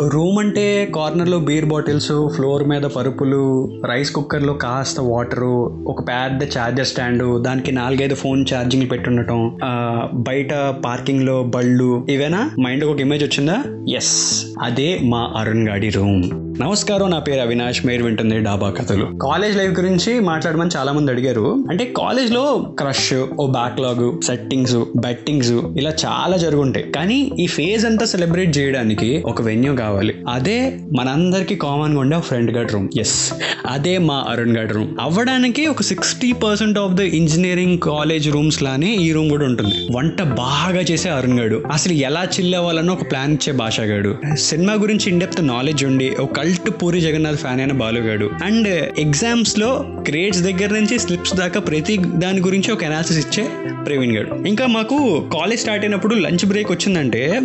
Room అంటే కార్నర్లో beer bottles floor మీద పరుపులు రైస్ కుక్కర్లో కాస్త వాటరు ఒక పెద్ద ఛార్జర్ స్టాండు దానికి నాలుగైదు ఫోన్ ఛార్జింగ్ పెట్టుండటం ఆ, బయట పార్కింగ్లో బళ్ళు ఇవేనా? మైండ్ ఒక ఇమేజ్ వచ్చిందా? ఎస్ అదే మా అరుణ్ గాడి రూమ్. నమస్కారం నా పేరు అవినాష్. మీరు వింటుంది డాబా కథలు. కాలేజ్ లైఫ్ గురించి మాట్లాడమని చాలా మంది అడిగారు. అంటే కాలేజ్లో క్రష్ ఓ బ్యాక్లాగ్ సెట్టింగ్స్ బెట్టింగ్స్ ఇలా చాలా జరుగుంటాయి. కానీ ఈ ఫేజ్ అంతా సెలబ్రేట్ చేయడానికి ఒక వెన్యూ కావాలి. అదే మనందరికి కామన్గా ఉండే ఫ్రెండ్ గార్డ్ రూమ్ ఎస్ అదే మా అరుణ్ గడ్ రూమ్ అవ్వడానికి ఒక sixty percent of the engineering college rooms లానే ఈ రూమ్ కూడా ఉంటుంది. వంట బాగా చేసే అరుణ్ గాడు. అసలు ఎలా చిల్ అవ్వాలనో ఒక ప్లాన్ ఇచ్చే భాషగాడు సినిమా గురించి ఇండెప్త్ నాలెడ్జ్ ఉండి ఒక కల్ట్ పూరి జగన్నాథ్ ఫ్యాన్ అయిన బాలుగాడు. అండ్ ఎగ్జామ్స్లో గ్రేడ్స్ దగ్గర నుంచి స్లిప్స్ దాకా ప్రతి దాని గురించి ఒక అనాలిసిస్ ఇచ్చే ప్రవీణ్ గారు ఇంకా మాకు కాలేజ్ స్టార్ట్ అయినప్పుడు లంచ్ బ్రేక్ వచ్చిందంటే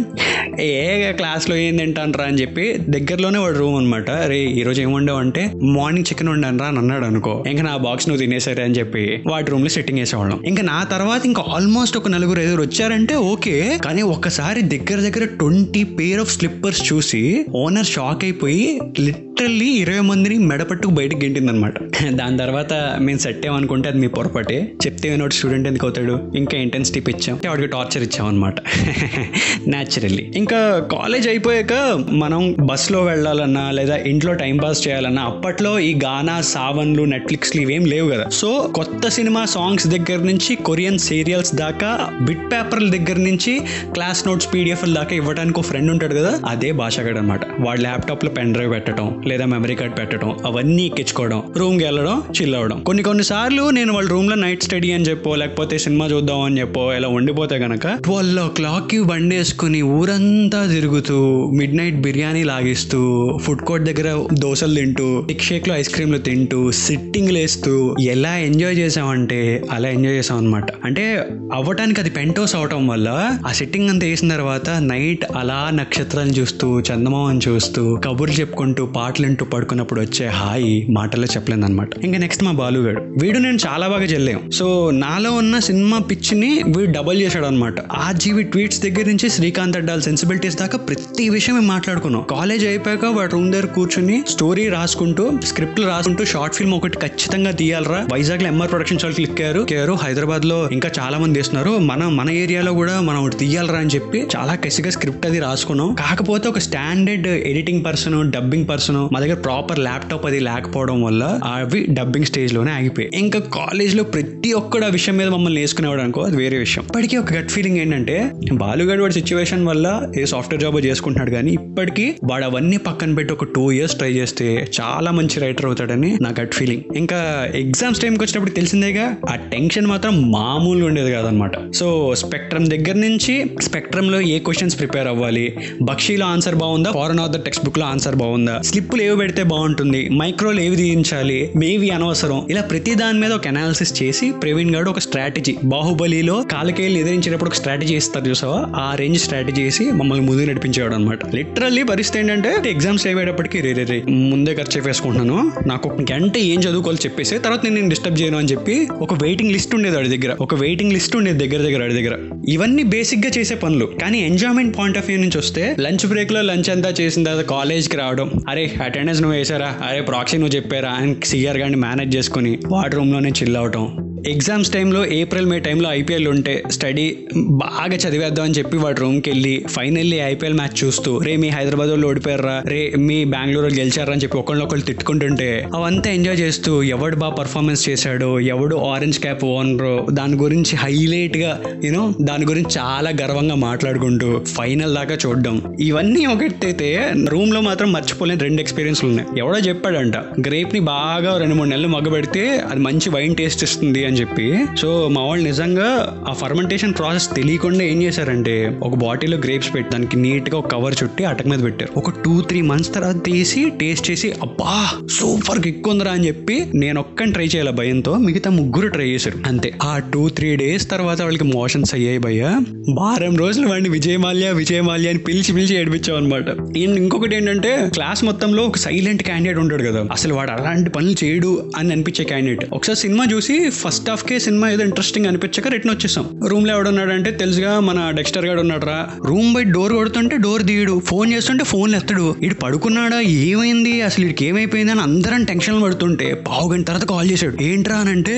ఏ క్లాస్లో ఏం తింటానరా అని చెప్పి దగ్గరలోనే వాడు రూమ్ అనమాట రే ఈరోజు రోజు ఏం వండావు అంటే మార్నింగ్ చికెన్ వండానరా అని అన్నాడు అనుకో. ఇంకా నా బాక్స్ నువ్వు తినేసరే అని చెప్పి వాటి రూమ్లో సెట్టింగ్ వేసేవాళ్ళం. ఇంకా నా తర్వాత ఇంకా ఆల్మోస్ట్ ఒక నలుగురు ఐదుగురు వచ్చారంటే ఓకే. కానీ ఒక్కసారి దగ్గర దగ్గర ట్వంటీ పేర్ ఆఫ్ స్లిప్పర్స్ చూసి ఓనర్ షాక్ అయిపోయి clip లిటరల్లీ ఇరవై మందిని మెడపట్టుకు బయటకు గెంటిందనమాట. దాని తర్వాత మేము సెట్ అనుకుంటే అది మీ పొరపాటే. చెప్తే వినోడు స్టూడెంట్ ఎందుకు అవుతాడు? ఇంకా ఇంటెన్సిటీ ఇచ్చాం వాడికి టార్చర్ ఇచ్చామన్నమాట అనమాట న్యాచురల్లీ ఇంకా కాలేజ్ అయిపోయాక మనం బస్లో వెళ్ళాలన్నా లేదా ఇంట్లో టైం పాస్ చేయాలన్నా అప్పట్లో ఈ గానా సావన్లు నెట్ఫ్లిక్స్లు ఇవేం లేవు కదా. సో కొత్త సినిమా సాంగ్స్ దగ్గర నుంచి కొరియన్ సీరియల్స్ దాకా బిట్ పేపర్ల దగ్గర నుంచి క్లాస్ నోట్స్ పీడిఎఫ్ల దాకా ఇవ్వడానికి ఒక ఫ్రెండ్ ఉంటాడు కదా అదే భాషగాడు అనమాట వాడు ల్యాప్టాప్లో పెన్ డ్రైవ్ పెట్టడం లేదా మెమరీ కార్డ్ పెట్టడం అవన్నీ ఎక్కించుకోవడం రూమ్కి వెళ్ళడం చిల్ అవ్వడం. కొన్ని కొన్ని సార్లు నేను వాళ్ళ రూమ్లో నైట్ స్టడీ అని చెప్పో లేకపోతే సినిమా చూద్దాం అని చెప్పో ఇలా ఉండిపోతే గనక ట్వెల్వ్ ఓ క్లాక్కి బండి వేసుకుని ఊరంతా తిరుగుతూ మిడ్ నైట్ బిర్యానీ లాగిస్తూ ఫుడ్ కోర్ట్ దగ్గర దోశలు తింటూ మిక్ షేక్లో ఐస్ క్రీమ్లు తింటూ సిట్టింగ్లు వేస్తూ ఎలా ఎంజాయ్ చేసామంటే అలా ఎంజాయ్ చేసాం అనమాట అంటే అవ్వటానికి అది పెంటోస్ అవటం వల్ల ఆ సిట్టింగ్ అంతా వేసిన తర్వాత నైట్ అలా నక్షత్రాలు చూస్తూ చందమామని చూస్తూ కబుర్లు చెప్పుకుంటూ పాటలు వింటూ పడుకున్నప్పుడు వచ్చే హాయి మాటల్లో చెప్పలేదన్నమాట. ఇంకా నెక్స్ట్ మా బాలుగాడు వీడు నేను చాలా బాగా చెల్లాం. సో నాలో ఉన్న సినిమా పిచ్చిని వీడు డబల్ చేశాడు అనమాట ఆ జీవి ట్వీట్స్ దగ్గర నుంచి శ్రీకాంత్ అడ్డాల్ సెన్సిబిలిటీస్ దాకా ప్రతి విషయం మేము మాట్లాడుకున్నాం. కాలేజ్ అయిపోయాక వాడు రూమ్ దగ్గర కూర్చుని స్టోరీ రాసుకుంటూ స్క్రిప్ట్లు రాసుకుంటూ షార్ట్ ఫిల్మ్ ఒకటి ఖచ్చితంగా తీయాలరా. వైజాగ్లో ఎంఆర్ ప్రొడక్షన్స్ వాళ్ళు క్లిక్ అయ్యారు. ఎక్కారు హైదరాబాద్లో ఇంకా చాలా మంది తీస్తున్నారు మన మన ఏరియాలో కూడా మనం ఒకటి తీయాలరా అని చెప్పి చాలా కసిగా స్క్రిప్ట్ అది రాసుకున్నాం. కాకపోతే ఒక standard editing person dubbing person మా దగ్గర ప్రాపర్ ల్యాప్టాప్ అది లేకపోవడం వల్ల అవి డబ్బింగ్ స్టేజ్లోనే ఆగిపోయాయి. ఇంకా కాలేజ్లో ప్రతి ఒక్కడ విషయం మీద మమ్మల్ని వేసుకునేవాడు అనుకో అది వేరే విషయం. ఇప్పటికీ ఒక గట్ ఫీలింగ్ ఏంటంటే బాలుగాడు వాడి సిచ్యువేషన్ వల్ల ఏ సాఫ్ట్వేర్ జాబ్ చేసుకుంటున్నాడు కానీ ఇప్పటికీ వాడు అవన్నీ పక్కన పెట్టి ఒక టూ ఇయర్స్ ట్రై చేస్తే చాలా మంచి రైటర్ అవుతాడని నా గట్ ఫీలింగ్ ఇంకా ఎగ్జామ్స్ టైంకి వచ్చినప్పుడు తెలిసిందేగా ఆ టెన్షన్ మాత్రం మామూలుగా ఉండేది కాదనమాట. సో స్పెక్ట్రమ్ దగ్గర నుంచి స్పెక్ట్రమ్లో ఏ క్వశ్చన్స్ ప్రిపేర్ అవ్వాలి బక్షీలో ఆన్సర్ బాగుందా ఫారెన్ ఆఫ్ ద టెక్స్ట్ బుక్లో ఆన్సర్ బాగుందా స్లిప్ మైక్రోలు ఏవి పెడితే బాగుంటుంది? మైక్రోలు ఏవి తీయించాలి? మేవి అనవసరం? ఇలా ప్రతి దాని మీద ఒక అనాలిసిస్ చేసి ప్రవీణ్ గారు ఒక స్ట్రాటజీ బాహుబలిలో కాలకేళ్ళు ఎదిరించేటప్పుడు ఒక స్ట్రాటజీ ఇస్తారు చూసావా? ఆ రేంజ్ స్ట్రాటజీ చేసి మమ్మల్ని ముందు నడిపించేవాడు అనమాట లిటరల్లీ పరిస్థితి ఏంటంటే ఎగ్జామ్స్ అయిపోయేటప్పటికి రే రే రే ముందే ఖర్చు వేసుకుంటున్నాను నాకు ఒక గంట ఏం చదువుకోవాలి చెప్పేసి తర్వాత నేను నేను డిస్టర్బ్ చేయను అని చెప్పి ఒక వెయిటింగ్ లిస్ట్ ఉండేది వాడి దగ్గర. ఒక వెయిటింగ్ లిస్ట్ ఉండేది దగ్గర దగ్గర వాడి దగ్గర. ఇవన్నీ బేసిక్గా చేసే పనులు. కానీ ఎంజాయ్మెంట్ పాయింట్ ఆఫ్ వ్యూ నుంచి వస్తే లంచ్ బ్రేక్లో లంచ్ అంతా చేసిన తర్వాత కాలేజ్కి రావడం. అరే అటెండెన్స్ నువ్వు వేసారా అరే ప్రాక్సీ నువ్వు చెప్పారా? అని సీఆర్ గారిని మేనేజ్ చేసుకుని వాటర్ రూమ్లోనే చిల్ అవటం. ఎగ్జామ్స్ టైంలో ఏప్రిల్ మే టైంలో ఐపీఎల్ ఉంటే స్టడీ బాగా చదివేద్దాం అని చెప్పి వాడు రూమ్కి వెళ్ళి ఫైనల్లీ ఐపీఎల్ మ్యాచ్ చూస్తూ రే మీ హైదరాబాద్ వాళ్ళు ఓడిపోయారా? రే మీ బెంగళూరు గెలిచారా? అని చెప్పి ఒకళ్ళు తిట్టుకుంటుంటే అవంతా ఎంజాయ్ చేస్తూ ఎవడు బాగా పర్ఫార్మెన్స్ చేశాడు ఎవడు ఆరెంజ్ క్యాప్ ఓనరు దాని గురించి హైలైట్గా యూనో దాని గురించి చాలా గర్వంగా మాట్లాడుకుంటూ ఫైనల్ దాకా చూడడం. ఇవన్నీ ఒకటైతే రూమ్లో మాత్రం మర్చిపోలేని రెండు ఎక్స్పీరియన్స్లు ఉన్నాయి. ఎవడో చెప్పాడంట గ్రేప్ని బాగా రెండు మూడు నెలలు మగ్గబెడితే అది మంచి వైన్ టేస్ట్ ఇస్తుంది అని చెప్పి. సో మా వాళ్ళు నిజంగా ఆ ఫర్మెంటేషన్ ప్రాసెస్ తెలియకుండా ఏం చేశారంటే ఒక బాటిల్లో గ్రేప్స్ పెట్టి దానికి నీట్గా ఒక కవర్ చుట్టి అటక మీద పెట్టారు. ఒక టూ త్రీ మంత్స్ తర్వాత తీసి టేస్ట్ చేసి అబ్బా సూపర్ కిక్ ఉందిరా అని చెప్పి నేను ఒక్కని ట్రై చేయాలి భయంతో మిగతా ముగ్గురు ట్రై చేశారు. అంతే. ఆ టూ త్రీ డేస్ తర్వాత వాళ్ళకి మోషన్స్ అయ్యాయి భయ్య. వారం రోజులు వాడిని విజయమాల్య విజయమాల్య అని పిలిచి పిలిచి ఏడిపించాం అనమాట ఇంకొకటి ఏంటంటే క్లాస్ మొత్తంలో ఒక సైలెంట్ క్యాండిడేట్ ఉంటాడు కదా. అసలు వాడు అలాంటి పనులు చేయడు అని అనిపించే క్యాండిడేట్ ఒకసారి సినిమా చూసి ఫస్ట్ ఫస్ట్ హాఫ్ కే సినిమా ఏదో ఇంట్రెస్టింగ్ అనిపించక రిటర్న్ వచ్చేసాం. రూమ్లో ఎవడున్నాడంటే తెలుసుగా మన డెక్స్టర్ గాడు ఉన్నాడురా. రూమ్ బయట డోర్ కొడుతుంటే డోర్ తీయడు ఫోన్ చేస్తుంటే ఫోన్ ఎత్తడు. ఇటు పడుకున్నాడా? ఏమైంది? అసలు ఇడికి ఏమైపోయింది అని అందరం టెన్షన్ పడుతుంటే పావు గంట తర్వాత కాల్ చేశాడు. ఏంట్రా అని అంటే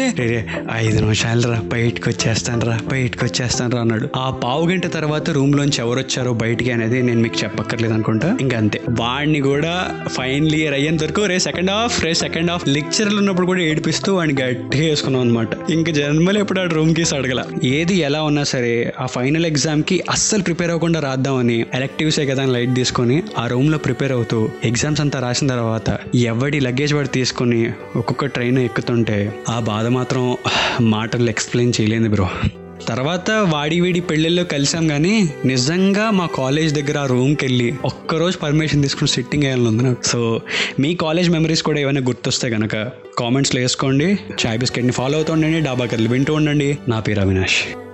ఐదు నిమిషాలు రా బయటకు వచ్చేస్తాను రా బయటకు వచ్చేస్తాను రా అన్నాడు. ఆ పావు గంట తర్వాత రూమ్ లోంచి ఎవరు వచ్చారో బయటికి అనేది నేను మీకు చెప్పక్కర్లేదు అనుకుంటా. ఇంకా అంతే. వాడిని కూడా ఫైనల్ ఇయర్ అయ్యేంత వరకు రే సెకండ్ హాఫ్ రే సెకండ్ హాఫ్ లెక్చర్లు ఉన్నప్పుడు కూడా ఏడిపిస్తూ వాడిని గట్టిగా వేసుకున్నాం అనమాట ఇంకా జన్మలో ఎప్పుడు ఆ రూమ్ కీస్ అడగల. ఏది ఎలా ఉన్నా సరే ఆ ఫైనల్ ఎగ్జామ్కి అస్సలు ప్రిపేర్ అవ్వకుండా రాద్దామని ఎలక్టివ్సే కదా అని లైట్ తీసుకొని ఆ రూమ్లో ప్రిపేర్ అవుతూ ఎగ్జామ్స్ అంతా రాసిన తర్వాత ఎవడి లగేజ్ వాడు తీసుకొని ఒక్కొక్క ట్రైన్ ఎక్కుతుంటే ఆ బాధ మాత్రం మాటలు ఎక్స్ప్లెయిన్ చేయలేదు బ్రో తర్వాత వాడి వీడి పెళ్ళిళ్ళు కలిసాం కానీ నిజంగా మా కాలేజ్ దగ్గర ఆ రూమ్కి వెళ్ళి ఒక్కరోజు పర్మిషన్ తీసుకుని సిట్టింగ్ వేయాలని నాకు. సో మీ కాలేజ్ మెమరీస్ కూడా ఏమైనా గుర్తొస్తే కనుక కామెంట్స్లో వేసుకోండి. చాయ్ బిస్కెట్ని ఫాలో అవుతూ ఉండండి. డాబా కర్లు వింటూ ఉండండి. నా పేరు అవినాష్.